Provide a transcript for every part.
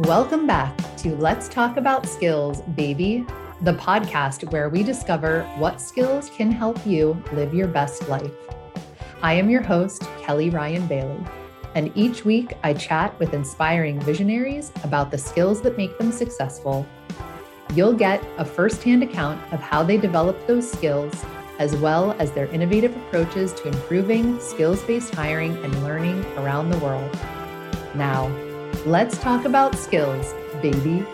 Welcome back to Let's Talk About Skills, Baby, the podcast where we discover what skills can help you live your best life. I am your host, Kelly Ryan Bailey, and each week I chat with inspiring visionaries about the skills that make them successful. You'll get a firsthand account of how they develop those skills, as well as their innovative approaches to improving skills based hiring and learning around the world. Now, let's talk about skills, baby.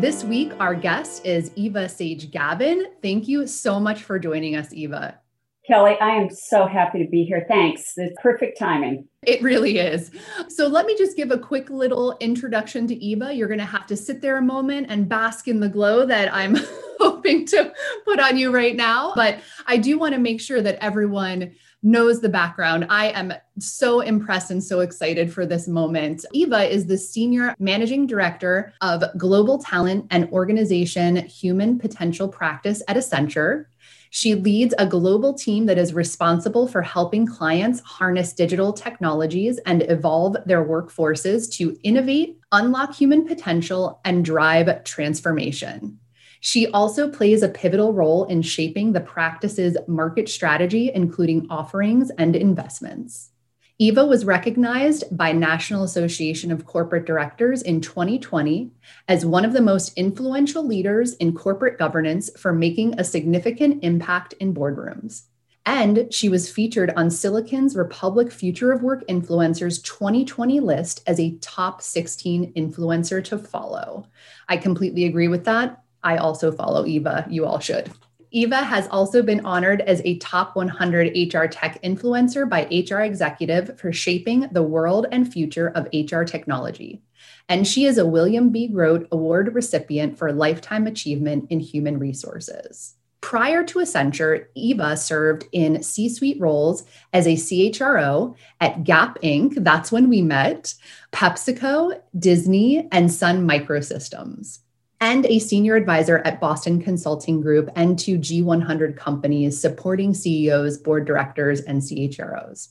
This week, our guest is Eva Sage Gavin. Thank you so much for joining us, Eva. Kelly, I am so happy to be here. Thanks. It's perfect timing. It really is. So, let me just give a quick little introduction to Eva. You're going to have to sit there a moment and bask in the glow that I'm hoping to put on you right now. But I do want to make sure that everyone knows the background. I am so impressed and so excited for this moment. Eva is the Senior Managing Director of Global Talent and Organization Human Potential Practice at Accenture. She leads a global team that is responsible for helping clients harness digital technologies and evolve their workforces to innovate, unlock human potential, and drive transformation. She also plays a pivotal role in shaping the practice's market strategy, including offerings and investments. Eva was recognized by National Association of Corporate Directors in 2020 as one of the most influential leaders in corporate governance for making a significant impact in boardrooms. And she was featured on Silicon's Republic Future of Work Influencers 2020 list as a top 16 influencer to follow. I completely agree with that. I also follow Eva. You all should. Eva has also been honored as a top 100 HR tech influencer by HR Executive for shaping the world and future of HR technology. And she is a William B. Grote Award recipient for lifetime achievement in human resources. Prior to Accenture, Eva served in C suite roles as a CHRO at Gap Inc., that's when we met, PepsiCo, Disney, and Sun Microsystems and a senior advisor at Boston Consulting Group and to G100 companies supporting CEOs, board directors, and CHROs.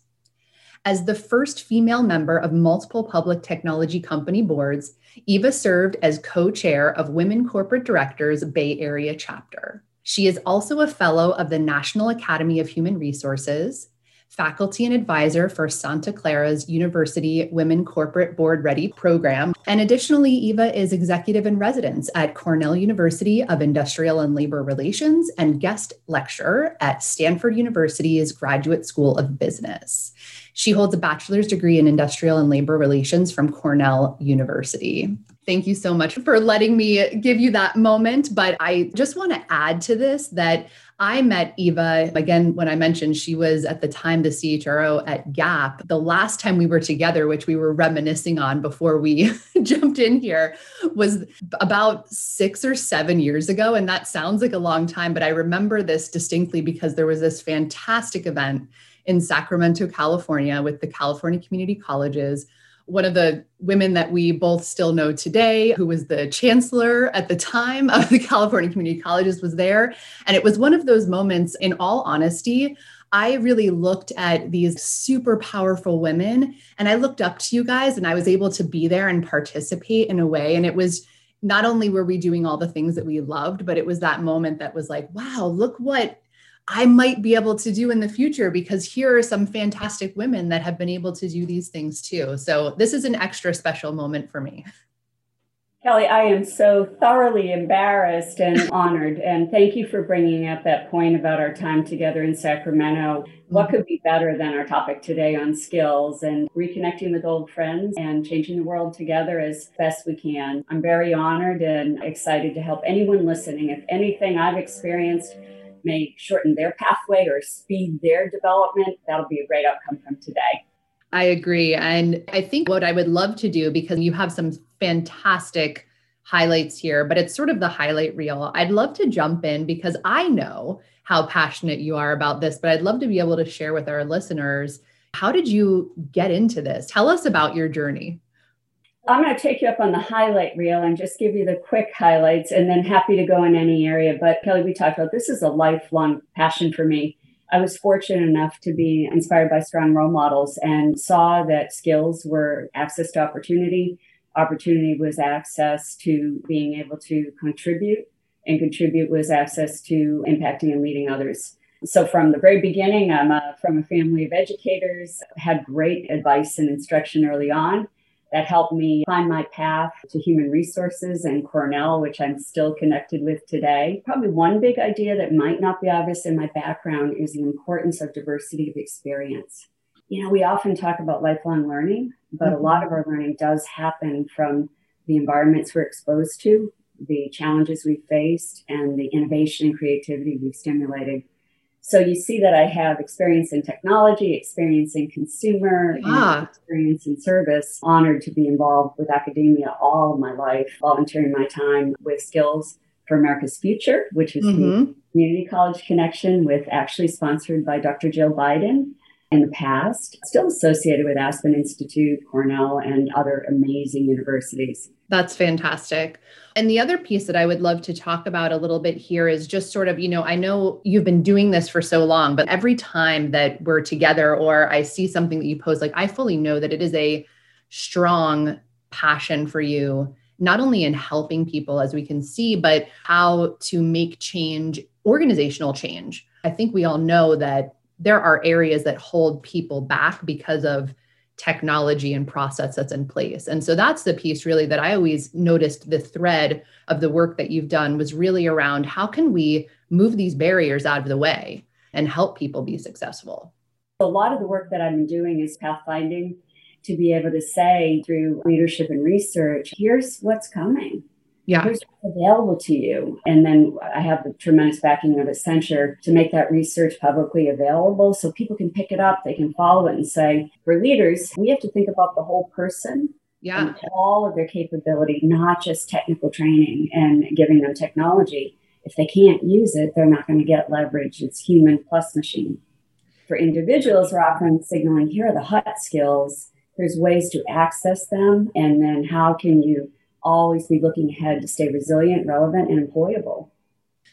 As the first female member of multiple public technology company boards, Eva served as co chair of Women Corporate Directors Bay Area chapter. She is also a fellow of the National Academy of Human Resources, faculty and advisor for Santa Clara's University Women Corporate Board Ready program. And additionally, Eva is executive in residence at Cornell University of Industrial and Labor Relations and guest lecturer at Stanford University's Graduate School of Business. She holds a bachelor's degree in industrial and labor relations from Cornell University. Thank you so much for letting me give you that moment. But I just want to add to this that I met Eva again when I mentioned she was at the time the CHRO at Gap. The last time we were together, which we were reminiscing on before we jumped in here, was about six or seven years ago. And that sounds like a long time, but I remember this distinctly because there was this fantastic event in Sacramento, California with the California Community Colleges one of the women that we both still know today, who was the chancellor at the time of the California Community Colleges, was there. And it was one of those moments, in all honesty, I really looked at these super powerful women and I looked up to you guys and I was able to be there and participate in a way. And it was not only were we doing all the things that we loved, but it was that moment that was like, wow, look what I might be able to do in the future because here are some fantastic women that have been able to do these things too. So this is an extra special moment for me. Kelly, I am so thoroughly embarrassed and honored. And thank you for bringing up that point about our time together in Sacramento. What could be better than our topic today on skills and reconnecting with old friends and changing the world together as best we can? I'm very honored and excited to help anyone listening. If anything I've experienced may shorten their pathway or speed their development, that'll be a great outcome from today. I agree. And I think what I would love to do, because you have some fantastic highlights here, but it's sort of the highlight reel. I'd love to jump in because I know how passionate you are about this, but I'd love to be able to share with our listeners how did you get into this? Tell us about your journey. I'm going to take you up on the highlight reel and just give you the quick highlights and then happy to go in any area. But Kelly, we talked about this is a lifelong passion for me. I was fortunate enough to be inspired by strong role models and saw that skills were access to opportunity. Opportunity was access to being able to contribute, and contribute was access to impacting and leading others. So, from the very beginning, I'm a, from a family of educators, had great advice and instruction early on that helped me find my path to human resources and Cornell, which I'm still connected with today. Probably one big idea that might not be obvious in my background is the importance of diversity of experience. You know, we often talk about lifelong learning, but mm-hmm. a lot of our learning does happen from the environments we're exposed to, the challenges we've faced, and the innovation and creativity we've stimulated. So you see that I have experience in technology, experience in consumer, ah. experience in service. Honored to be involved with academia all my life, volunteering my time with Skills for America's Future, which is mm-hmm. the community college connection with actually sponsored by Dr. Jill Biden in the past, still associated with Aspen Institute, Cornell, and other amazing universities. That's fantastic. And the other piece that I would love to talk about a little bit here is just sort of, you know, I know you've been doing this for so long, but every time that we're together or I see something that you post, like I fully know that it is a strong passion for you, not only in helping people, as we can see, but how to make change, organizational change. I think we all know that there are areas that hold people back because of technology and process that's in place. And so that's the piece really that I always noticed the thread of the work that you've done was really around how can we move these barriers out of the way and help people be successful. A lot of the work that I've been doing is pathfinding to be able to say through leadership and research, here's what's coming yeah. here's available to you. And then I have the tremendous backing of Accenture to make that research publicly available so people can pick it up, they can follow it and say, for leaders, we have to think about the whole person. Yeah. all of their capability, not just technical training and giving them technology. If they can't use it, they're not going to get leverage. It's human plus machine. For individuals, we're often signaling here are the hot skills. There's ways to access them. And then how can you always be looking ahead to stay resilient, relevant, and employable.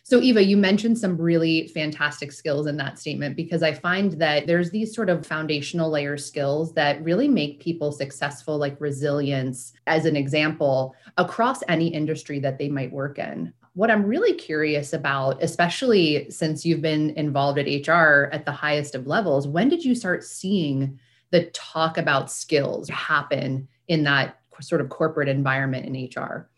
So, Eva, you mentioned some really fantastic skills in that statement because I find that there's these sort of foundational layer skills that really make people successful, like resilience, as an example, across any industry that they might work in. What I'm really curious about, especially since you've been involved at HR at the highest of levels, when did you start seeing the talk about skills happen in that sort of corporate environment in HR?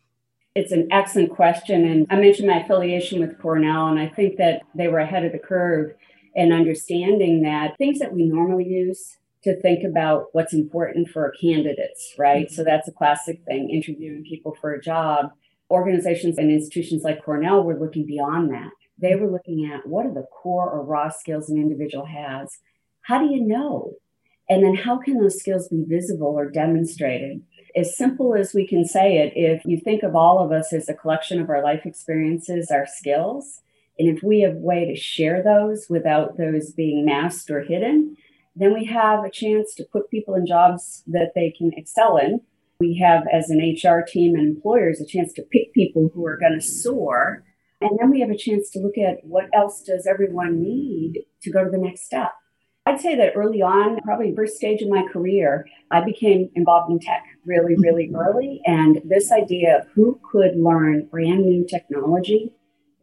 It's an excellent question. And I mentioned my affiliation with Cornell, and I think that they were ahead of the curve in understanding that things that we normally use to think about what's important for candidates, right? Mm-hmm. So that's a classic thing, interviewing people for a job. Organizations and institutions like Cornell were looking beyond that. They were looking at what are the core or raw skills an individual has? How do you know? And then how can those skills be visible or demonstrated? As simple as we can say it, if you think of all of us as a collection of our life experiences, our skills, and if we have a way to share those without those being masked or hidden, then we have a chance to put people in jobs that they can excel in. We have, as an HR team and employers, a chance to pick people who are going to soar. And then we have a chance to look at what else does everyone need to go to the next step. I'd say that early on, probably first stage of my career, I became involved in tech really, really early. And this idea of who could learn brand new technology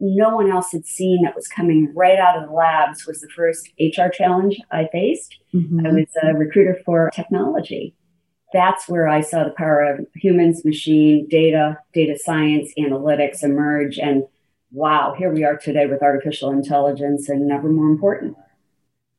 no one else had seen that was coming right out of the labs was the first HR challenge I faced. Mm-hmm. I was a recruiter for technology. That's where I saw the power of humans, machine, data, data science, analytics emerge. And wow, here we are today with artificial intelligence and never more important.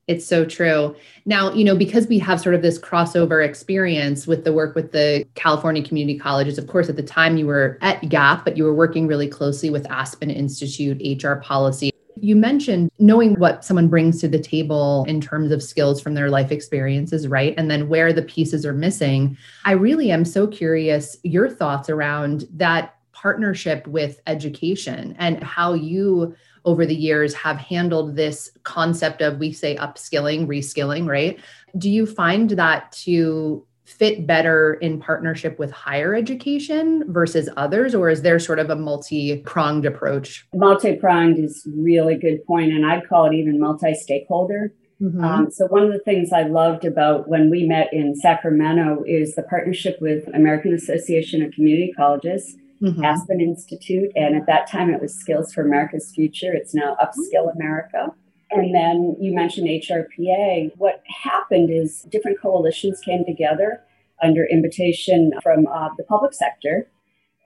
It's so true. Now, you know, because we have sort of this crossover experience with the work with the California community colleges, of course, at the time you were at GAP, but you were working really closely with Aspen Institute HR policy. You mentioned knowing what someone brings to the table in terms of skills from their life experiences, right? And then where the pieces are missing. I really am so curious your thoughts around that partnership with education and how you over the years have handled this concept of we say upskilling, reskilling, right? Do you find that to fit better in partnership with higher education versus others or is there sort of a multi-pronged approach multi-pronged is really good point and i'd call it even multi-stakeholder mm-hmm. um, so one of the things i loved about when we met in sacramento is the partnership with american association of community colleges mm-hmm. aspen institute and at that time it was skills for america's future it's now upskill america and then you mentioned HRPA. What happened is different coalitions came together under invitation from uh, the public sector.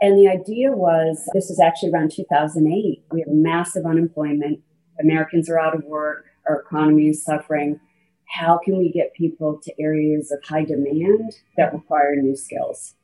And the idea was this is actually around 2008. We have massive unemployment. Americans are out of work. Our economy is suffering. How can we get people to areas of high demand that require new skills?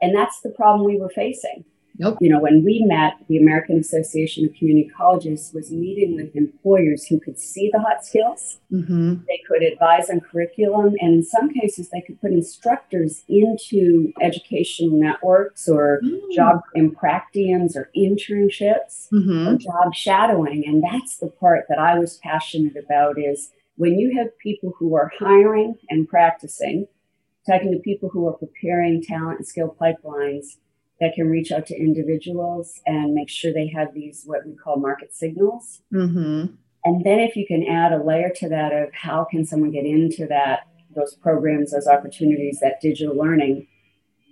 And that's the problem we were facing. Nope. You know, when we met, the American Association of Community Colleges was meeting with employers who could see the hot skills. Mm-hmm. They could advise on curriculum, and in some cases, they could put instructors into educational networks or mm. job impractiums or internships mm-hmm. or job shadowing. And that's the part that I was passionate about is when you have people who are hiring and practicing, talking to people who are preparing talent and skill pipelines that can reach out to individuals and make sure they have these what we call market signals. Mm-hmm. And then if you can add a layer to that of how can someone get into that those programs, those opportunities, that digital learning,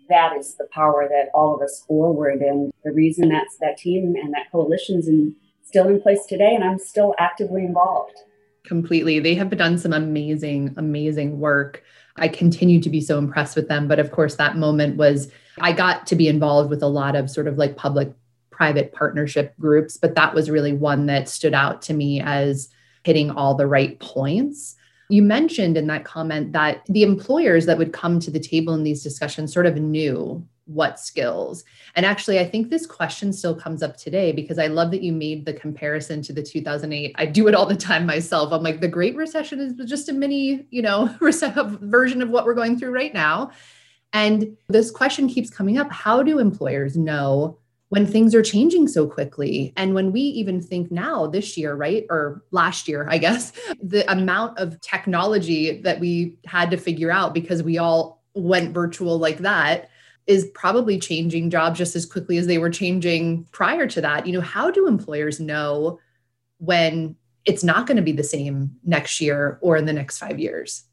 that is the power that all of us forward. And the reason that's that team and that coalition's in, still in place today, and I'm still actively involved. Completely. They have done some amazing, amazing work. I continue to be so impressed with them. But of course, that moment was I got to be involved with a lot of sort of like public private partnership groups, but that was really one that stood out to me as hitting all the right points. You mentioned in that comment that the employers that would come to the table in these discussions sort of knew what skills. And actually, I think this question still comes up today because I love that you made the comparison to the 2008. I do it all the time myself. I'm like, the Great Recession is just a mini, you know, version of what we're going through right now. And this question keeps coming up how do employers know when things are changing so quickly? And when we even think now, this year, right? Or last year, I guess, the amount of technology that we had to figure out because we all went virtual like that is probably changing jobs just as quickly as they were changing prior to that. You know, how do employers know when it's not going to be the same next year or in the next five years?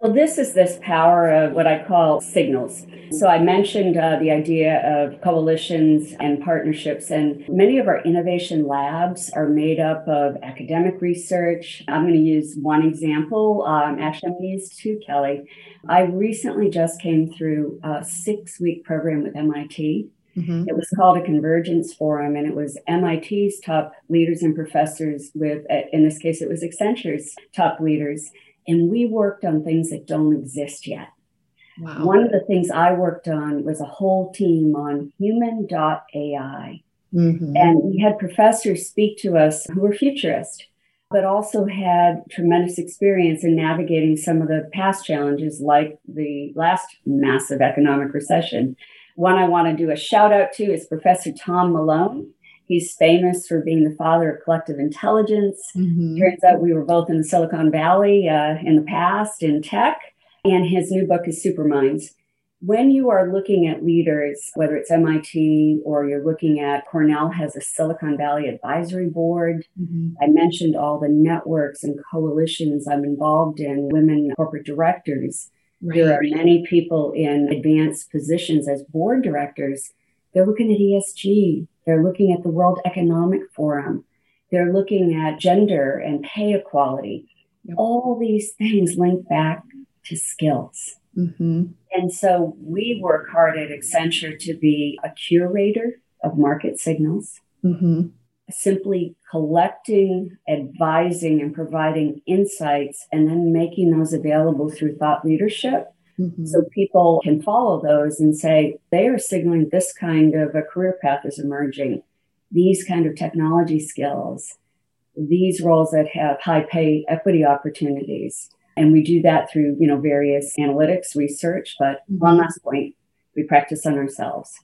Well, this is this power of what I call signals. So I mentioned uh, the idea of coalitions and partnerships, and many of our innovation labs are made up of academic research. I'm going to use one example. Um, actually, I'm going to use two, Kelly. I recently just came through a six week program with MIT. Mm-hmm. It was called a Convergence Forum, and it was MIT's top leaders and professors with, in this case, it was Accenture's top leaders and we worked on things that don't exist yet. Wow. One of the things I worked on was a whole team on human.ai. Mm-hmm. And we had professors speak to us who were futurist, but also had tremendous experience in navigating some of the past challenges, like the last massive economic recession. One I want to do a shout out to is Professor Tom Malone. He's famous for being the father of collective intelligence. Mm-hmm. Turns out we were both in the Silicon Valley uh, in the past in tech, and his new book is Superminds. When you are looking at leaders, whether it's MIT or you're looking at Cornell has a Silicon Valley advisory board. Mm-hmm. I mentioned all the networks and coalitions I'm involved in, women corporate directors. Right. There are many people in advanced positions as board directors. They're looking at ESG, they're looking at the World Economic Forum. They're looking at gender and pay equality. Yep. All these things link back to skills. Mm-hmm. And so we work hard at Accenture to be a curator of market signals, mm-hmm. simply collecting, advising, and providing insights, and then making those available through thought leadership Mm-hmm. So people can follow those and say, they are signaling this kind of a career path is emerging, these kind of technology skills, these roles that have high pay equity opportunities. And we do that through, you know, various analytics research. But mm-hmm. one last point, we practice on ourselves.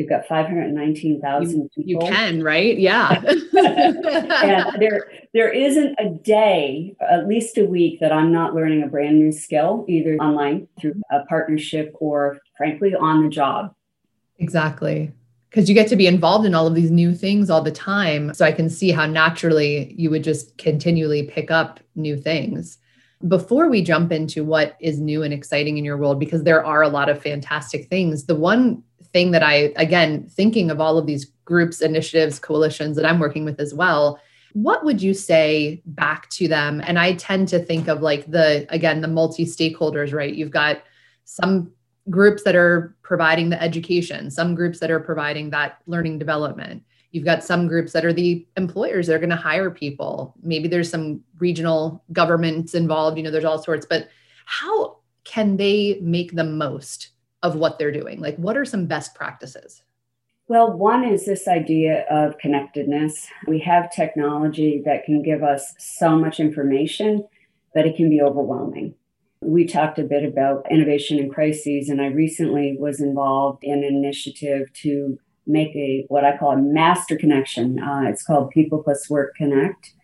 We've got 519,000 people. You can, right? Yeah. and there, there isn't a day, at least a week, that I'm not learning a brand new skill, either online through a partnership or, frankly, on the job. Exactly. Because you get to be involved in all of these new things all the time. So I can see how naturally you would just continually pick up new things. Before we jump into what is new and exciting in your world, because there are a lot of fantastic things, the one thing that I, again, thinking of all of these groups, initiatives, coalitions that I'm working with as well, what would you say back to them? And I tend to think of like the, again, the multi stakeholders, right? You've got some groups that are providing the education, some groups that are providing that learning development. You've got some groups that are the employers that are going to hire people. Maybe there's some regional governments involved, you know, there's all sorts, but how can they make the most of what they're doing? Like, what are some best practices? Well, one is this idea of connectedness. We have technology that can give us so much information, but it can be overwhelming. We talked a bit about innovation in crises, and I recently was involved in an initiative to make a what I call a master connection. Uh, it's called People Plus Work Connect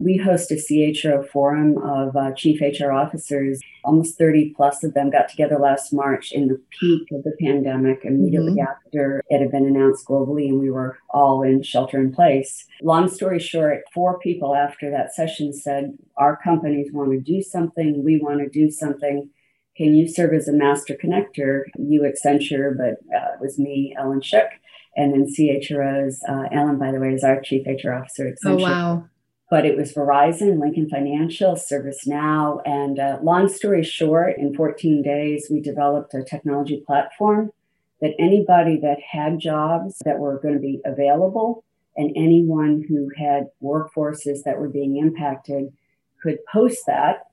we host a CHRO forum of uh, chief HR officers. Almost 30 plus of them got together last March in the peak of the pandemic, immediately mm-hmm. after it had been announced globally, and we were all in shelter in place. Long story short, four people after that session said, Our companies want to do something, we want to do something. Can you serve as a master connector? You, Accenture, but uh, it was me, Ellen Shook, and then CHROs. Uh, Ellen, by the way, is our chief HR officer at oh, Accenture. Oh, wow but it was Verizon, Lincoln Financial, ServiceNow. And uh, long story short, in 14 days, we developed a technology platform that anybody that had jobs that were going to be available and anyone who had workforces that were being impacted could post that.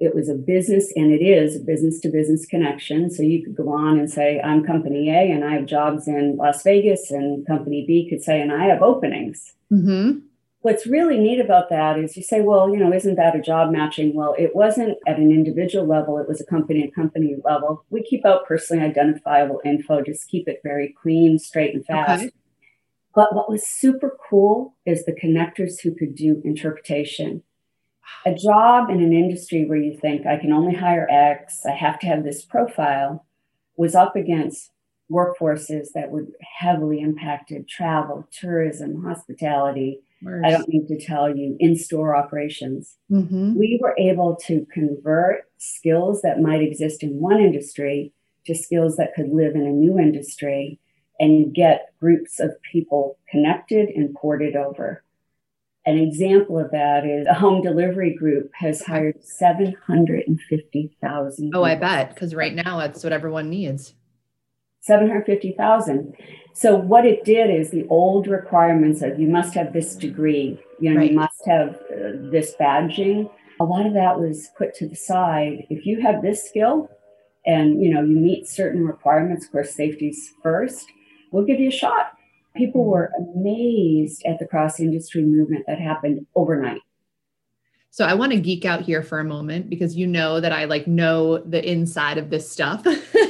It was a business, and it is a business to business connection. So you could go on and say, I'm company A and I have jobs in Las Vegas, and company B could say, and I have openings. Mm-hmm what's really neat about that is you say, well, you know, isn't that a job matching? Well, it wasn't at an individual level, it was a company to company level. We keep out personally identifiable info, just keep it very clean, straight, and fast. Okay. But what was super cool is the connectors who could do interpretation. A job in an industry where you think I can only hire X, I have to have this profile, was up against workforces that were heavily impacted travel, tourism, hospitality, I don't need to tell you, in store operations. Mm-hmm. We were able to convert skills that might exist in one industry to skills that could live in a new industry and get groups of people connected and ported over. An example of that is a home delivery group has hired 750,000. Oh, I bet, because right now that's what everyone needs. 750,000. So what it did is the old requirements of you must have this degree, you know, right. you must have uh, this badging. A lot of that was put to the side. If you have this skill and, you know, you meet certain requirements, of course, safety's first, we'll give you a shot. People mm-hmm. were amazed at the cross industry movement that happened overnight. So I want to geek out here for a moment because you know that I like know the inside of this stuff.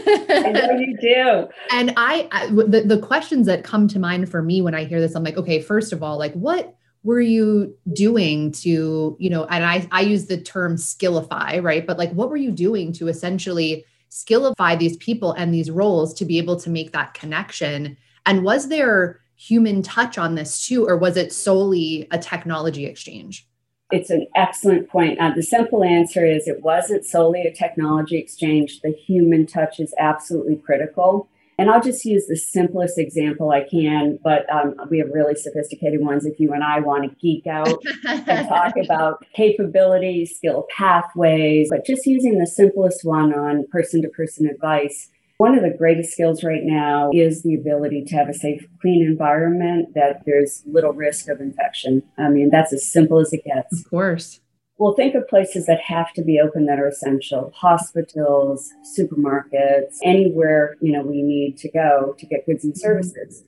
Know you do. And I, I the, the questions that come to mind for me when I hear this, I'm like, okay, first of all, like what were you doing to, you know, and I I use the term skillify, right? But like what were you doing to essentially skillify these people and these roles to be able to make that connection? And was there human touch on this too, or was it solely a technology exchange? It's an excellent point. Uh, the simple answer is it wasn't solely a technology exchange. The human touch is absolutely critical. And I'll just use the simplest example I can, but um, we have really sophisticated ones if you and I want to geek out and talk about capabilities, skill pathways, but just using the simplest one on person to person advice one of the greatest skills right now is the ability to have a safe, clean environment that there's little risk of infection. I mean, that's as simple as it gets. Of course. Well, think of places that have to be open that are essential hospitals, supermarkets, anywhere, you know, we need to go to get goods and services.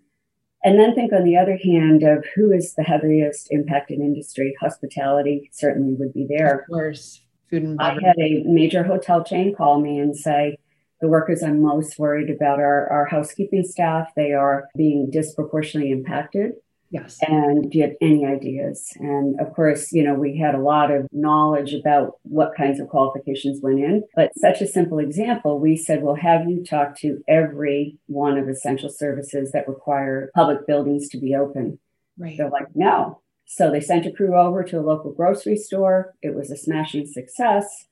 And then think on the other hand of who is the heaviest impacted industry. Hospitality certainly would be there. Of course. Food and beverage. I had a major hotel chain call me and say, The workers I'm most worried about are our housekeeping staff. They are being disproportionately impacted. Yes. And do you have any ideas? And of course, you know, we had a lot of knowledge about what kinds of qualifications went in. But such a simple example, we said, well, have you talked to every one of essential services that require public buildings to be open? Right. They're like, no. So they sent a crew over to a local grocery store. It was a smashing success.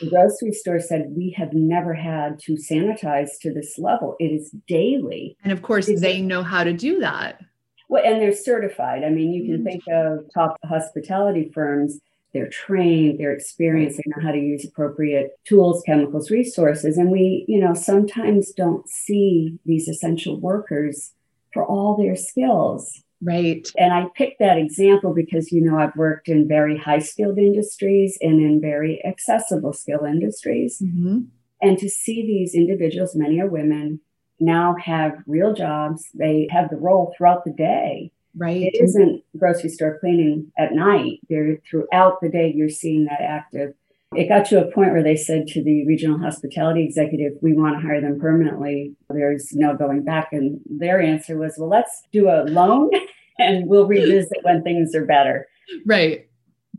The grocery store said, We have never had to sanitize to this level. It is daily. And of course, it's they know how to do that. Well, and they're certified. I mean, you can mm-hmm. think of top hospitality firms. They're trained, they're experienced, they know how to use appropriate tools, chemicals, resources. And we, you know, sometimes don't see these essential workers for all their skills. Right. And I picked that example because, you know, I've worked in very high skilled industries and in very accessible skill industries. Mm-hmm. And to see these individuals, many are women, now have real jobs. They have the role throughout the day. Right. It isn't grocery store cleaning at night. They're throughout the day, you're seeing that active. It got to a point where they said to the regional hospitality executive, We want to hire them permanently. There's no going back. And their answer was, Well, let's do a loan and we'll revisit when things are better. Right.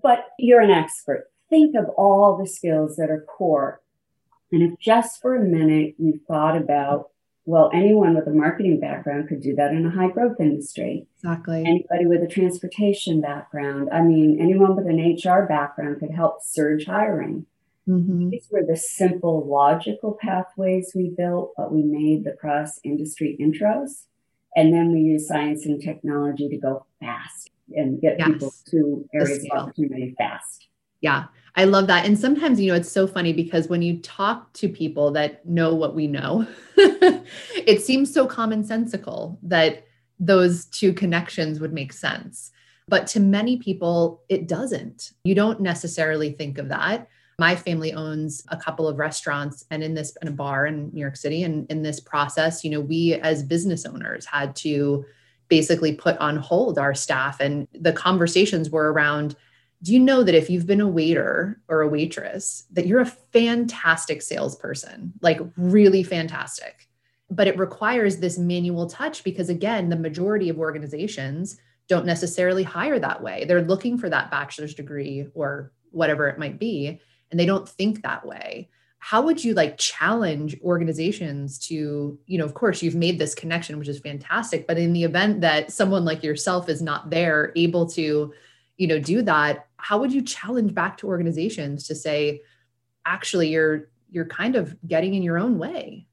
But you're an expert. Think of all the skills that are core. And if just for a minute you thought about, well, anyone with a marketing background could do that in a high growth industry. Exactly. Anybody with a transportation background. I mean, anyone with an HR background could help surge hiring. Mm-hmm. These were the simple, logical pathways we built, but we made the cross industry intros. And then we use science and technology to go fast and get yes. people to areas of opportunity fast. Yeah, I love that. And sometimes, you know, it's so funny because when you talk to people that know what we know, it seems so commonsensical that those two connections would make sense. But to many people, it doesn't. You don't necessarily think of that my family owns a couple of restaurants and in this in a bar in New York City and in this process you know we as business owners had to basically put on hold our staff and the conversations were around do you know that if you've been a waiter or a waitress that you're a fantastic salesperson like really fantastic. But it requires this manual touch because again the majority of organizations don't necessarily hire that way. They're looking for that bachelor's degree or whatever it might be and they don't think that way. How would you like challenge organizations to you know of course you've made this connection which is fantastic but in the event that someone like yourself is not there able to you know do that how would you challenge back to organizations to say actually you're you're kind of getting in your own way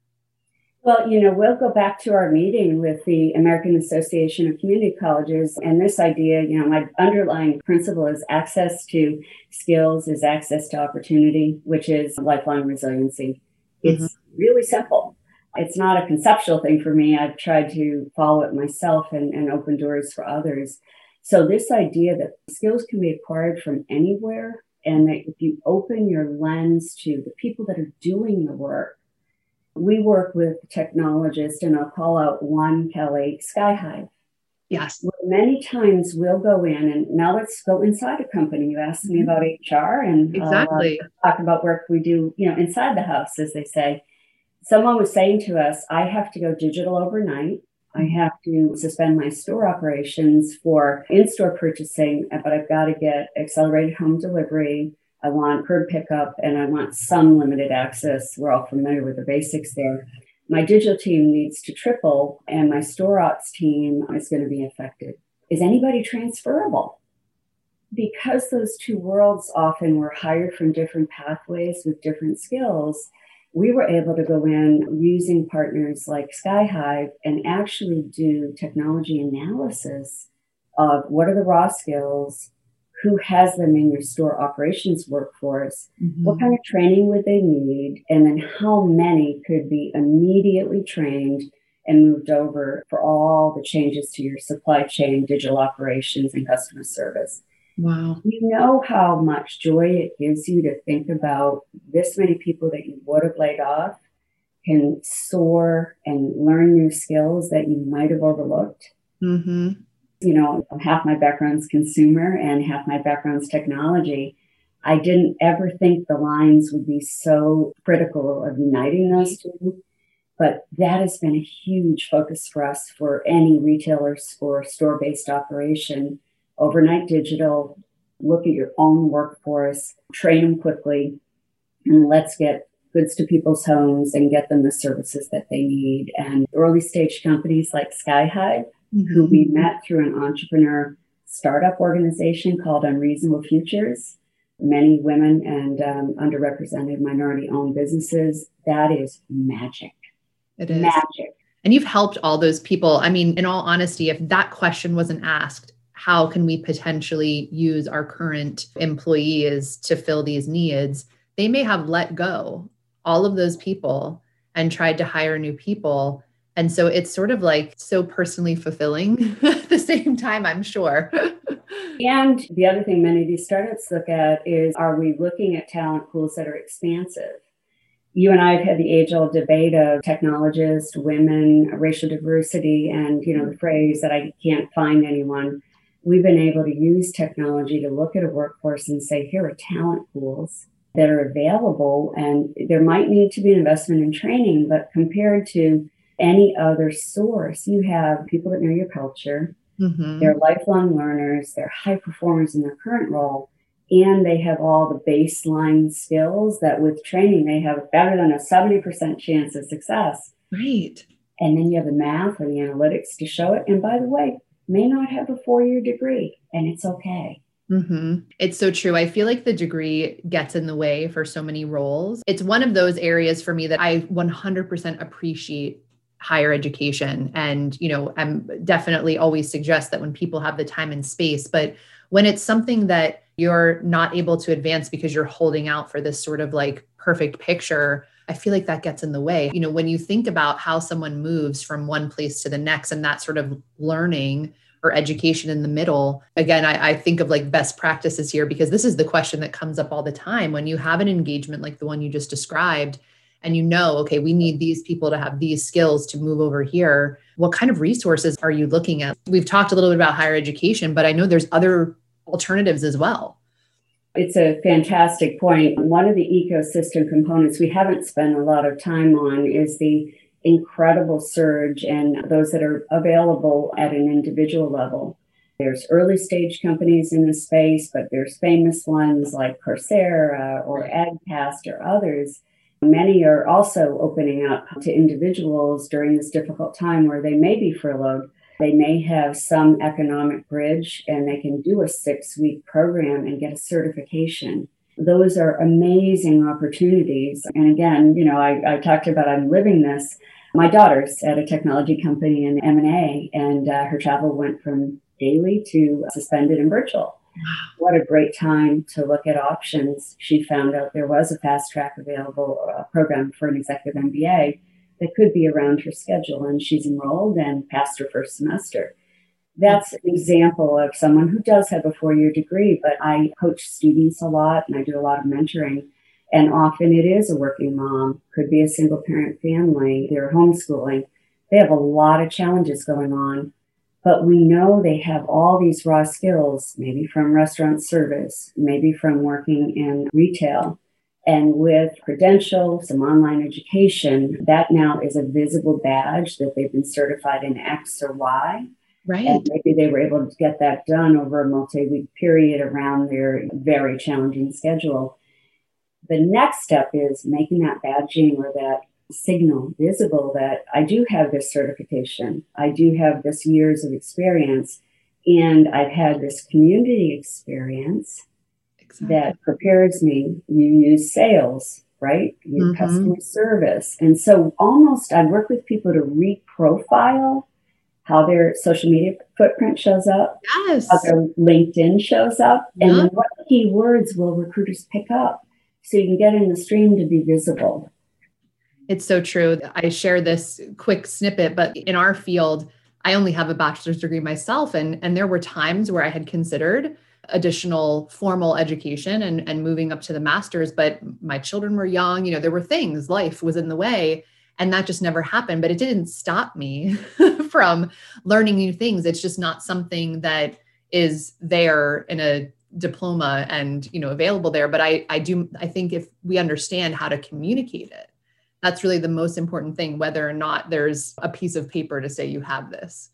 well, you know, we'll go back to our meeting with the American Association of Community Colleges. And this idea, you know, my underlying principle is access to skills is access to opportunity, which is lifelong resiliency. It's mm-hmm. really simple. It's not a conceptual thing for me. I've tried to follow it myself and, and open doors for others. So, this idea that skills can be acquired from anywhere, and that if you open your lens to the people that are doing the work, we work with technologists, and I'll call out one, Kelly, Sky Skyhive. Yes. Many times we'll go in, and now let's go inside a company. You asked me about HR, and uh, exactly uh, talk about work we do, you know, inside the house, as they say. Someone was saying to us, "I have to go digital overnight. I have to suspend my store operations for in-store purchasing, but I've got to get accelerated home delivery." I want curb pickup, and I want some limited access. We're all familiar with the basics there. My digital team needs to triple, and my store ops team is going to be affected. Is anybody transferable? Because those two worlds often were hired from different pathways with different skills, we were able to go in using partners like Skyhive and actually do technology analysis of what are the raw skills, who has them in your store operations workforce, mm-hmm. what kind of training would they need, and then how many could be immediately trained and moved over for all the changes to your supply chain, digital operations, and customer service. Wow. You know how much joy it gives you to think about this many people that you would have laid off can soar and learn new skills that you might have overlooked. Mm-hmm you know, half my background's consumer and half my background's technology. I didn't ever think the lines would be so critical of uniting those two. But that has been a huge focus for us for any retailers or store based operation. Overnight digital, look at your own workforce, train them quickly, and let's get goods to people's homes and get them the services that they need. And early stage companies like Skyhive, mm-hmm. who we met through an entrepreneur startup organization called Unreasonable Futures, many women and um, underrepresented minority owned businesses. That is magic. It is magic. And you've helped all those people. I mean, in all honesty, if that question wasn't asked, how can we potentially use our current employees to fill these needs? They may have let go all of those people and tried to hire new people. And so it's sort of like so personally fulfilling at the same time, I'm sure. and the other thing many of these startups look at is are we looking at talent pools that are expansive? You and I have had the age old debate of technologists, women, racial diversity, and you know, the phrase that I can't find anyone. We've been able to use technology to look at a workforce and say, here are talent pools that are available. And there might need to be an investment in training, but compared to any other source, you have people that know your culture, mm-hmm. they're lifelong learners, they're high performers in their current role, and they have all the baseline skills that with training they have better than a 70% chance of success. Right. And then you have the math or the analytics to show it. And by the way, may not have a four year degree, and it's okay. Mm-hmm. It's so true. I feel like the degree gets in the way for so many roles. It's one of those areas for me that I 100% appreciate higher education and you know i'm definitely always suggest that when people have the time and space but when it's something that you're not able to advance because you're holding out for this sort of like perfect picture I feel like that gets in the way. You know, when you think about how someone moves from one place to the next and that sort of learning or education in the middle. Again, I, I, think of like best practices here because this is the question that comes up all the time when you have an engagement like the one you just described and you know, okay, we need these people to have these skills to move over here. What kind of resources are you looking at? We've talked a little bit about higher education, but I know there's other alternatives as well. It's a fantastic point. One of the ecosystem components we haven't spent a lot of time on is the incredible surge and those that are available at an individual level. There's early stage companies in the space, but there's famous ones like Coursera or EdCast or others. Many are also opening up to individuals during this difficult time where they may be furloughed. They may have some economic bridge and they can do a six week program and get a certification those are amazing opportunities. And again, you know, I, I talked about I'm living this. My daughter's at a technology company in M&A, and uh, her travel went from daily to suspended and virtual. What a great time to look at options. She found out there was a fast track available uh, program for an executive MBA that could be around her schedule, and she's enrolled and passed her first semester that's an example of someone who does have a four year degree, but I coach students a lot and I do a lot of mentoring. And often it is a working mom, could be a single parent family, they're homeschooling. They have a lot of challenges going on, but we know they have all these raw skills, maybe from restaurant service, maybe from working in retail. And with credentials, some online education, that now is a visible badge that they've been certified in X or Y Right. And maybe they were able to get that done over a multi week period around their very challenging schedule. The next step is making that badging or that signal visible that I do have this certification, I do have this years of experience, and I've had this community experience exactly. that prepares me. You use sales, right? You mm-hmm. customer service. And so almost I work with people to reprofile how their social media footprint shows up, yes. how their LinkedIn shows up, and what keywords will recruiters pick up so you can get in the stream to be visible. It's so true. I share this quick snippet, but in our field, I only have a bachelor's degree myself. And, and there were times where I had considered additional formal education and, and moving up to the master's, but my children were young. You know, there were things, life was in the way and that just never happened but it didn't stop me from learning new things it's just not something that is there in a diploma and you know available there but i i do i think if we understand how to communicate it that's really the most important thing whether or not there's a piece of paper to say you have this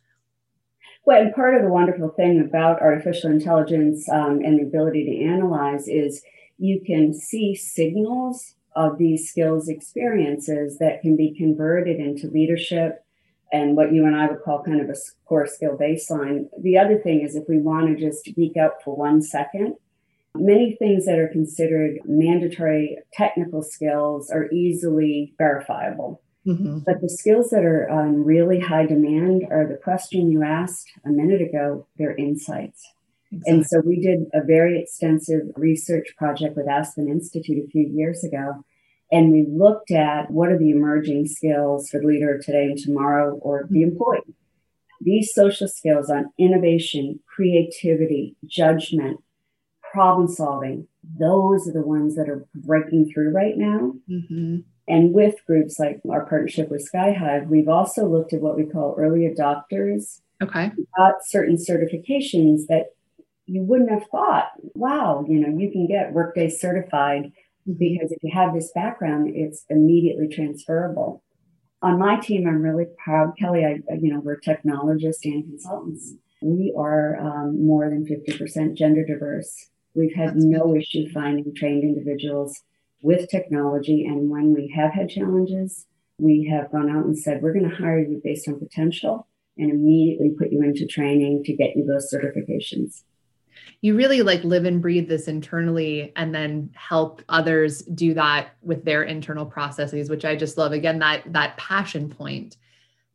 well and part of the wonderful thing about artificial intelligence um, and the ability to analyze is you can see signals of these skills experiences that can be converted into leadership and what you and I would call kind of a core skill baseline. The other thing is if we want to just geek out for one second, many things that are considered mandatory technical skills are easily verifiable. Mm-hmm. But the skills that are um, really high demand are the question you asked a minute ago, they're insights. Exactly. And so we did a very extensive research project with Aspen Institute a few years ago and we looked at what are the emerging skills for the leader of today and tomorrow or the mm-hmm. employee. These social skills on innovation, creativity, judgment, problem solving, those are the ones that are breaking through right now. Mm-hmm. And with groups like our partnership with SkyHive, we've also looked at what we call early adopters. Okay. Got certain certifications that you wouldn't have thought, wow, you know, you can get Workday certified because if you have this background, it's immediately transferable. On my team, I'm really proud, Kelly. I, you know, we're technologists and consultants. We are um, more than 50% gender diverse. We've had That's no good. issue finding trained individuals with technology. And when we have had challenges, we have gone out and said, we're going to hire you based on potential and immediately put you into training to get you those certifications you really like live and breathe this internally and then help others do that with their internal processes which i just love again that that passion point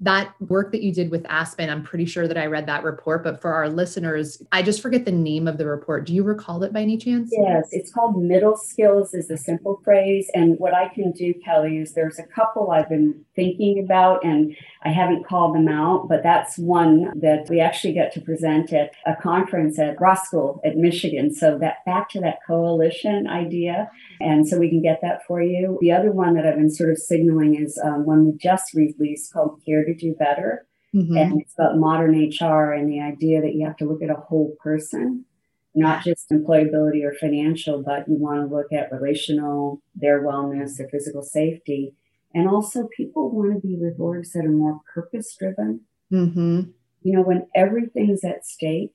that work that you did with Aspen, I'm pretty sure that I read that report, but for our listeners, I just forget the name of the report. Do you recall it by any chance? Yes, it's called Middle Skills is a simple phrase. And what I can do, Kelly, is there's a couple I've been thinking about and I haven't called them out, but that's one that we actually get to present at a conference at Ross School at Michigan. So that back to that coalition idea. And so we can get that for you. The other one that I've been sort of signaling is um, one we just released called Care to Do Better. Mm-hmm. And it's about modern HR and the idea that you have to look at a whole person, not just employability or financial, but you want to look at relational, their wellness, their physical safety. And also, people want to be with orgs that are more purpose driven. Mm-hmm. You know, when everything's at stake,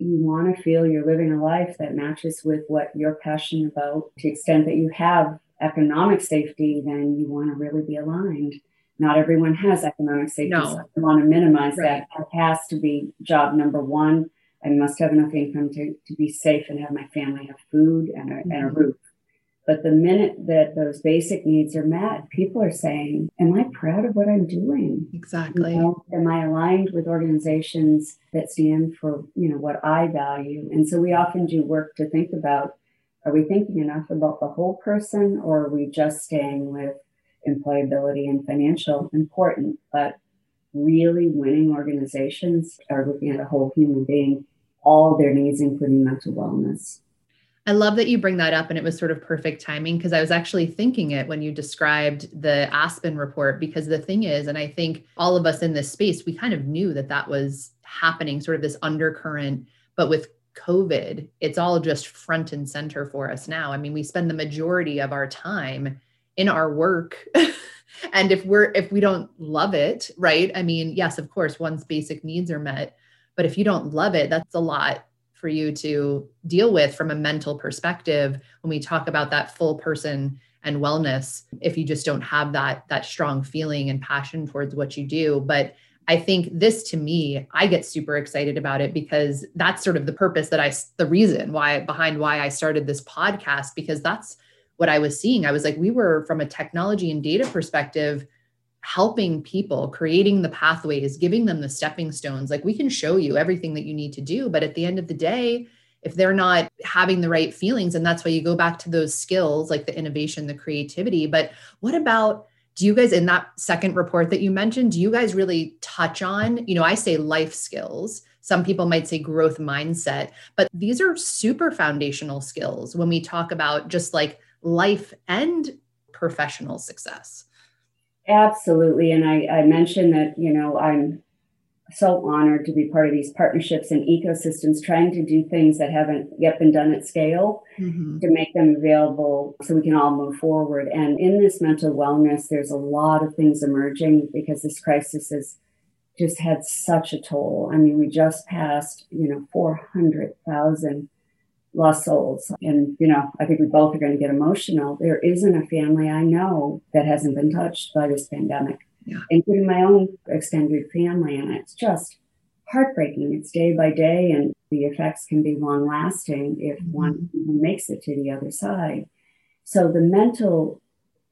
you want to feel you're living a life that matches with what you're passionate about. To the extent that you have economic safety, then you want to really be aligned. Not everyone has economic safety. No. So I want to minimize right. that. It has to be job number one. I must have enough income to, to be safe and have my family have food and a, mm-hmm. and a mm-hmm. roof. But the minute that those basic needs are met, people are saying, Am I proud of what I'm doing? Exactly. You know, am I aligned with organizations that stand for, you know, what I value? And so we often do work to think about are we thinking enough about the whole person or are we just staying with employability and financial important? But really winning organizations are looking at a whole human being, all their needs, including mental wellness. I love that you bring that up. And it was sort of perfect timing because I was actually thinking it when you described the Aspen report. Because the thing is, and I think all of us in this space, we kind of knew that that was happening, sort of this undercurrent. But with COVID, it's all just front and center for us now. I mean, we spend the majority of our time in our work. and if we're, if we don't love it, right? I mean, yes, of course, one's basic needs are met. But if you don't love it, that's a lot for you to deal with from a mental perspective when we talk about that full person and wellness if you just don't have that that strong feeling and passion towards what you do but I think this to me, I get super excited about it because that's sort of the purpose that I, the reason why behind why I started this podcast, because that's what I was seeing. I was like, we were from a technology and data perspective, helping people, creating the pathways, giving them the stepping stones. Like we can show you everything that you need to do. But at the end of the day, if they're not having the right feelings, and that's why you go back to those skills like the innovation, the creativity. But what about do you guys in that second report that you mentioned do you guys really touch on you know i say life skills some people might say growth mindset but these are super foundational skills when we talk about just like life and professional success Absolutely. And I, I mentioned that, you know, I'm so honored to be part of these partnerships and ecosystems, trying to do things that haven't yet been done at scale mm-hmm. to make them available so we can all move forward. And in this mental wellness, there's a lot of things emerging because this crisis has just had such a toll. I mean, we just passed, you know, 400,000 lost souls. And, you know, I think we both are going to get emotional. There isn't a family I know that hasn't been touched by this pandemic yeah. including my own extended family. And it's just heartbreaking. It's day by day, and the effects can be long lasting if mm-hmm. one makes it to the other side. So the mental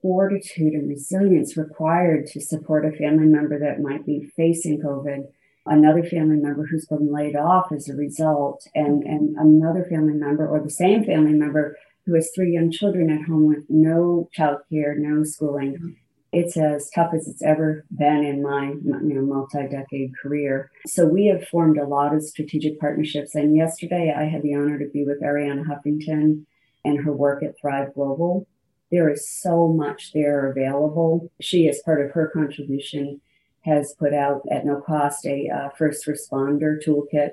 fortitude and resilience required to support a family member that might be facing COVID, another family member who's been laid off as a result, and, and another family member or the same family member who has three young children at home with no childcare, no schooling. Mm-hmm. It's as tough as it's ever been in my you know multi-decade career. So we have formed a lot of strategic partnerships and yesterday i had the honor to be with Arianna huffington and her work at thrive global. There is so much there available. She as part of her contribution has put out at no cost a uh, first responder toolkit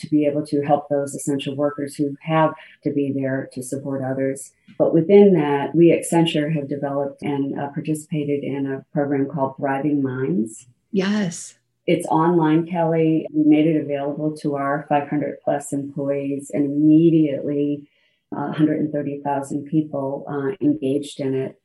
to be able to help those essential workers who have to be there to support others. But within that, we at Accenture have developed and uh, participated in a program called Thriving Minds. Yes. It's online, Kelly. We made it available to our 500 plus employees, and immediately uh, 130,000 people uh, engaged in it.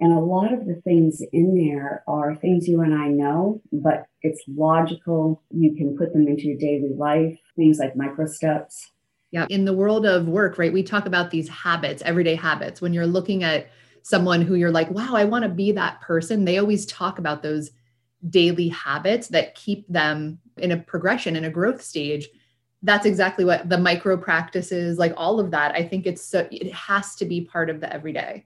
And a lot of the things in there are things you and I know, but it's logical. You can put them into your daily life, things like micro steps. Yeah. In the world of work, right, we talk about these habits, everyday habits. When you're looking at someone who you're like, wow, I want to be that person, they always talk about those daily habits that keep them in a progression, in a growth stage. That's exactly what the micro practices, like all of that. I think it's so, it has to be part of the everyday.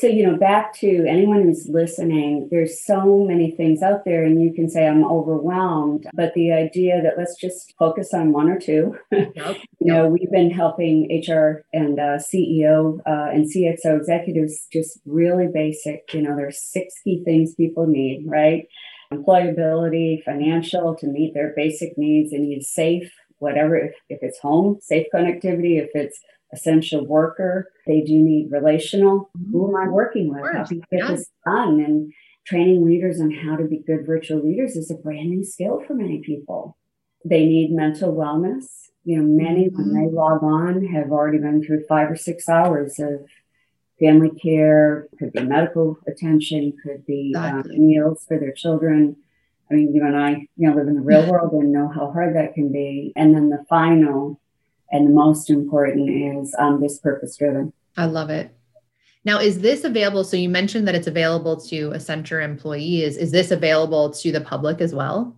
So, you know, back to anyone who's listening, there's so many things out there, and you can say, I'm overwhelmed. But the idea that let's just focus on one or two. Yep. you know, we've been helping HR and uh, CEO uh, and CXO executives just really basic. You know, there's six key things people need, right? Employability, financial to meet their basic needs, and need safe, whatever, if, if it's home, safe connectivity, if it's essential worker. They do need relational. Mm-hmm. Who am I working with? How do you get yeah. this done? And training leaders on how to be good virtual leaders is a brand new skill for many people. They need mental wellness. You know, many mm-hmm. when they log on have already been through five or six hours of family care, could be medical attention, could be um, exactly. um, meals for their children. I mean, you and I, you know, live in the real world and know how hard that can be. And then the final and the most important is um, this purpose driven. I love it. Now, is this available? So you mentioned that it's available to Accenture employees. Is this available to the public as well?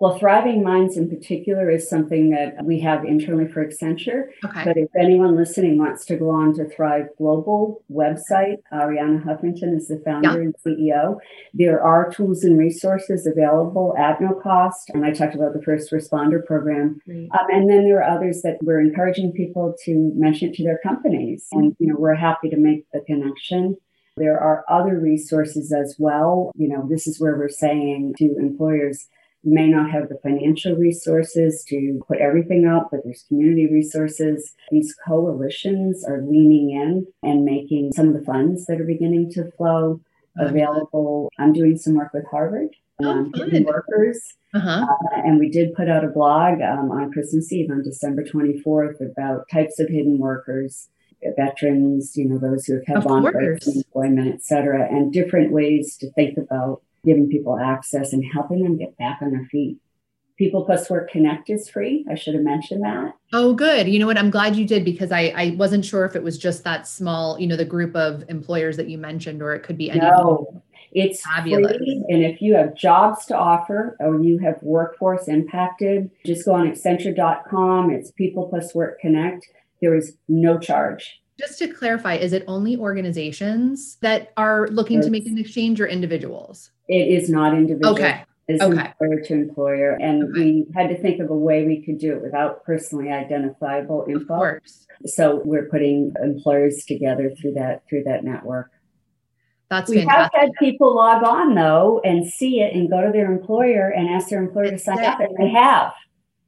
Well, Thriving Minds in particular is something that we have internally for Accenture. Okay. But if anyone listening wants to go on to Thrive Global website, Arianna Huffington is the founder yeah. and CEO. There are tools and resources available at no cost. And I talked about the first responder program. Um, and then there are others that we're encouraging people to mention it to their companies. And, you know, we're happy to make the connection. There are other resources as well. You know, this is where we're saying to employers, may not have the financial resources to put everything out, but there's community resources. These coalitions are leaning in and making some of the funds that are beginning to flow available. I'm doing some work with Harvard. Oh, um, workers. Uh-huh. Uh, and we did put out a blog um, on Christmas Eve on December 24th about types of hidden workers, veterans, you know, those who have had long employment, et cetera, and different ways to think about giving people access and helping them get back on their feet. People Plus Work Connect is free. I should have mentioned that. Oh, good. You know what? I'm glad you did because I, I wasn't sure if it was just that small, you know, the group of employers that you mentioned, or it could be any. No, it's fabulous. Free. And if you have jobs to offer or you have workforce impacted, just go on Accenture.com. It's People Plus Work Connect. There is no charge. Just to clarify, is it only organizations that are looking to make an exchange or individuals? It is not individual. Okay. It's okay. employer to employer. And okay. we had to think of a way we could do it without personally identifiable info. Of course. So we're putting employers together through that through that network. That's we fantastic. have had people log on though and see it and go to their employer and ask their employer to sign up, and they have.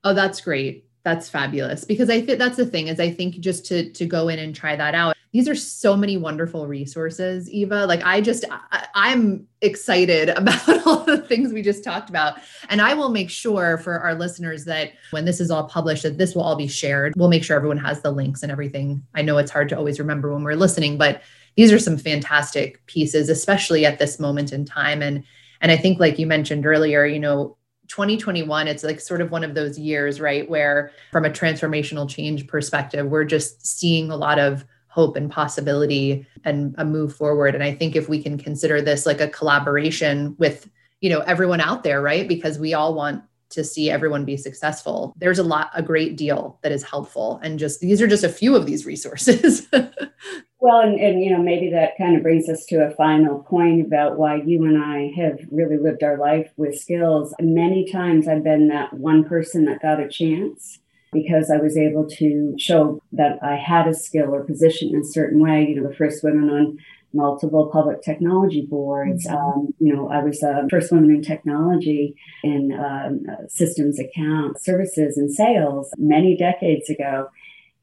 Oh, that's great. That's fabulous because I think that's the thing is I think just to to go in and try that out. These are so many wonderful resources, Eva. Like I just I, I'm excited about all the things we just talked about. And I will make sure for our listeners that when this is all published that this will all be shared. We'll make sure everyone has the links and everything. I know it's hard to always remember when we're listening, but these are some fantastic pieces, especially at this moment in time. And and I think, like you mentioned earlier, you know, 2021, it's like sort of one of those years, right, where from a transformational change perspective, we're just seeing a lot of hope and possibility and a move forward. And I think if we can consider this like a collaboration with, you know, everyone out there, right? Because we all want to see everyone be successful. There's a lot, a great deal that is helpful. And just these are just a few of these resources. well, and, and, you know, maybe that kind of brings us to a final point about why you and I have really lived our life with skills. Many times I've been that one person that got a chance because I was able to show that I had a skill or position in a certain way. You know, the first women on multiple public technology boards. Mm-hmm. Um, you know, I was the first woman in technology in um, systems account services and sales many decades ago.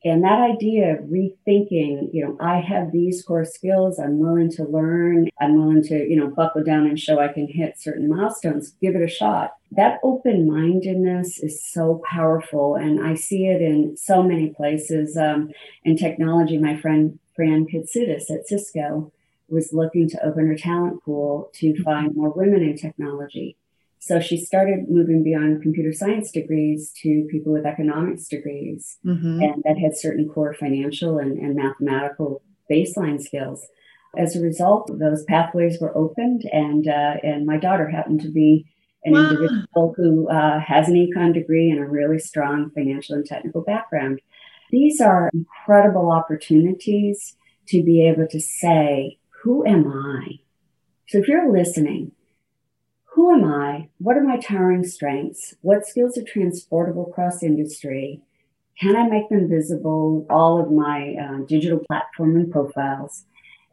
And that idea of rethinking, you know, I have these core skills, I'm willing to learn, I'm willing to, you know, buckle down and show I can hit certain milestones, give it a shot. That open mindedness is so powerful. And I see it in so many places. Um, in technology, my friend Fran Katsoudas at Cisco was looking to open her talent pool to mm-hmm. find more women in technology. So she started moving beyond computer science degrees to people with economics degrees mm-hmm. and that had certain core financial and, and mathematical baseline skills. As a result, those pathways were opened, and uh, and my daughter happened to be an wow. individual who uh, has an econ degree and a really strong financial and technical background. These are incredible opportunities to be able to say, who am I? So if you're listening, who am I? What are my towering strengths? What skills are transportable across industry? Can I make them visible? All of my uh, digital platform and profiles.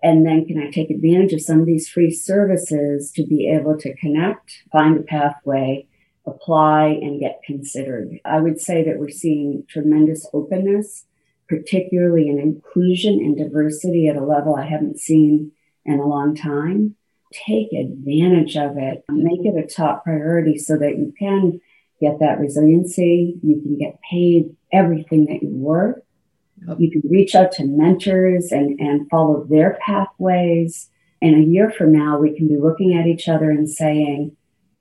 And then can I take advantage of some of these free services to be able to connect, find a pathway, apply, and get considered? I would say that we're seeing tremendous openness, particularly in inclusion and diversity at a level I haven't seen in a long time. Take advantage of it, make it a top priority so that you can get that resiliency, you can get paid everything that you're worth. You can reach out to mentors and, and follow their pathways. And a year from now, we can be looking at each other and saying,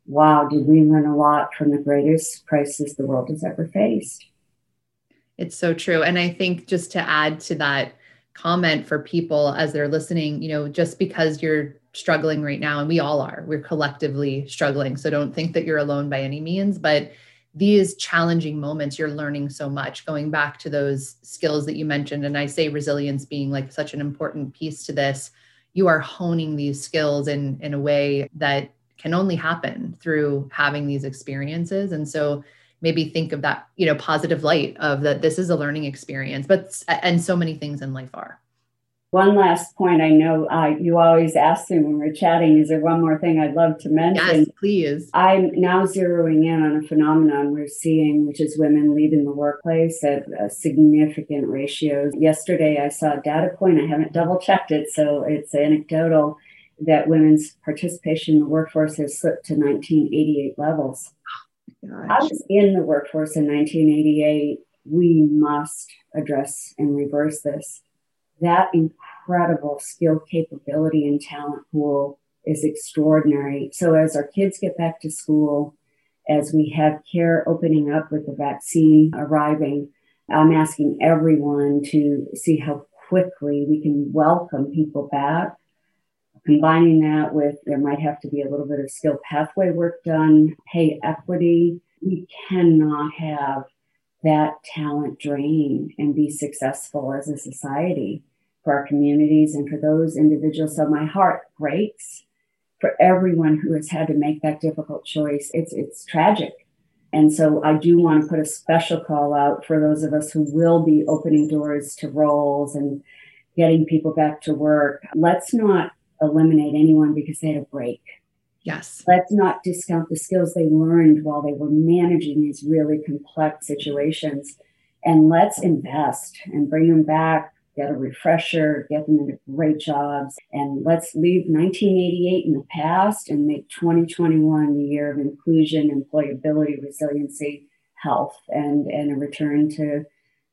wow, did we learn a lot from the greatest crisis the world has ever faced? It's so true. And I think just to add to that, comment for people as they're listening, you know, just because you're struggling right now, and we all are, we're collectively struggling. So don't think that you're alone by any means, but these challenging moments, you're learning so much. Going back to those skills that you mentioned, and I say resilience being like such an important piece to this, you are honing these skills in, in a way that can only happen through having these experiences. And so maybe think of that you know positive light of that this is a learning experience but and so many things in life are. One last point i know uh, you always ask me when we're chatting is there one more thing i'd love to mention? Yes please. I'm now zeroing in on a phenomenon we're seeing which is women leaving the workplace at significant ratios yesterday i saw a data point i haven't double checked it so it's anecdotal that women's participation in the workforce has slipped to 1988 levels Gosh. I was in the workforce in 1988. We must address and reverse this. That incredible skill capability and talent pool is extraordinary. So as our kids get back to school, as we have care opening up with the vaccine arriving, I'm asking everyone to see how quickly we can welcome people back Combining that with there might have to be a little bit of skill pathway work done, pay equity. We cannot have that talent drain and be successful as a society for our communities and for those individuals. So my heart breaks for everyone who has had to make that difficult choice. It's it's tragic. And so I do want to put a special call out for those of us who will be opening doors to roles and getting people back to work. Let's not eliminate anyone because they had a break. Yes. Let's not discount the skills they learned while they were managing these really complex situations. And let's invest and bring them back, get a refresher, get them into great jobs. And let's leave 1988 in the past and make 2021 the year of inclusion, employability, resiliency, health, and, and a return to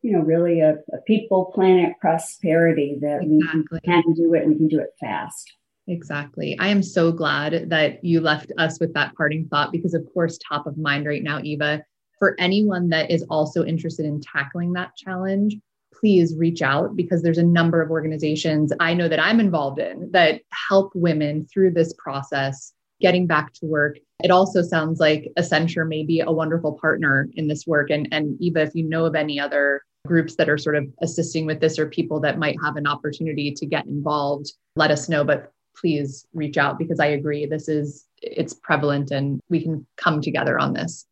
you know, really a, a people, planet, prosperity that exactly. we can do it. We can do it fast. Exactly. I am so glad that you left us with that parting thought because, of course, top of mind right now, Eva, for anyone that is also interested in tackling that challenge, please reach out because there's a number of organizations I know that I'm involved in that help women through this process getting back to work. It also sounds like Accenture may be a wonderful partner in this work. And, and Eva, if you know of any other groups that are sort of assisting with this or people that might have an opportunity to get involved, let us know. But please reach out because I agree this is it's prevalent and we can come together on this.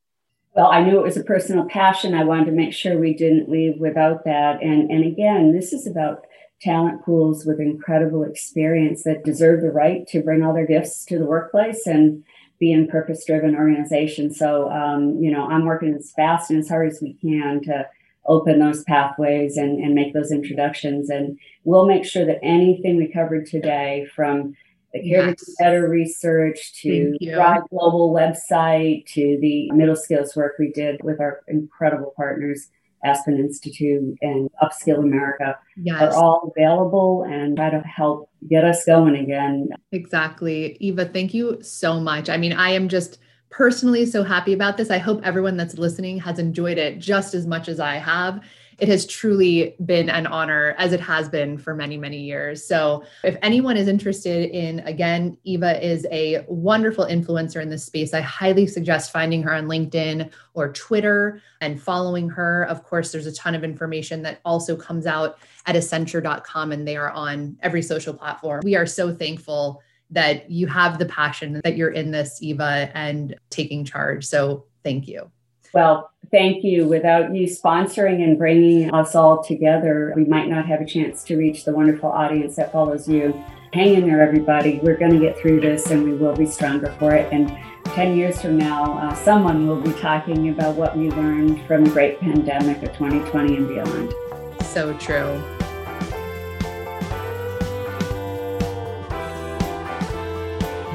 Well, I knew it was a personal passion. I wanted to make sure we didn't leave without that. And and again, this is about talent pools with incredible experience that deserve the right to bring all their gifts to the workplace and be in purpose driven organization. So, um, you know, I'm working as fast and as hard as we can to open those pathways and, and make those introductions. And we'll make sure that anything we covered today from the Care yes. Better research to Thrive Global website to the middle skills work we did with our incredible partners, Aspen Institute and Upskill America, yes. are all available and try to help get us going again. Exactly. Eva, thank you so much. I mean, I am just personally so happy about this. I hope everyone that's listening has enjoyed it just as much as I have. It has truly been an honor, as it has been for many, many years. So, if anyone is interested in, again, Eva is a wonderful influencer in this space. I highly suggest finding her on LinkedIn or Twitter and following her. Of course, there's a ton of information that also comes out at accenture.com, and they are on every social platform. We are so thankful that you have the passion that you're in this, Eva, and taking charge. So thank you. Well, thank you. Without you sponsoring and bringing us all together, we might not have a chance to reach the wonderful audience that follows you. Hang in there, everybody. We're going to get through this and we will be stronger for it. And 10 years from now, uh, someone will be talking about what we learned from the great pandemic of 2020 and beyond. So true.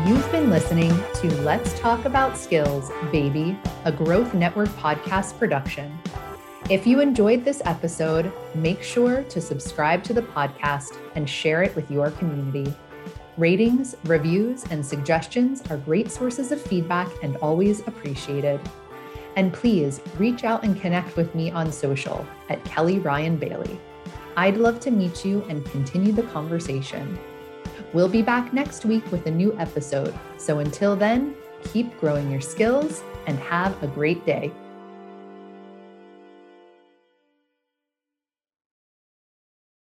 You've been listening to Let's Talk About Skills, Baby, a Growth Network podcast production. If you enjoyed this episode, make sure to subscribe to the podcast and share it with your community. Ratings, reviews, and suggestions are great sources of feedback and always appreciated. And please reach out and connect with me on social at Kelly Ryan Bailey. I'd love to meet you and continue the conversation. We'll be back next week with a new episode. So until then, keep growing your skills and have a great day.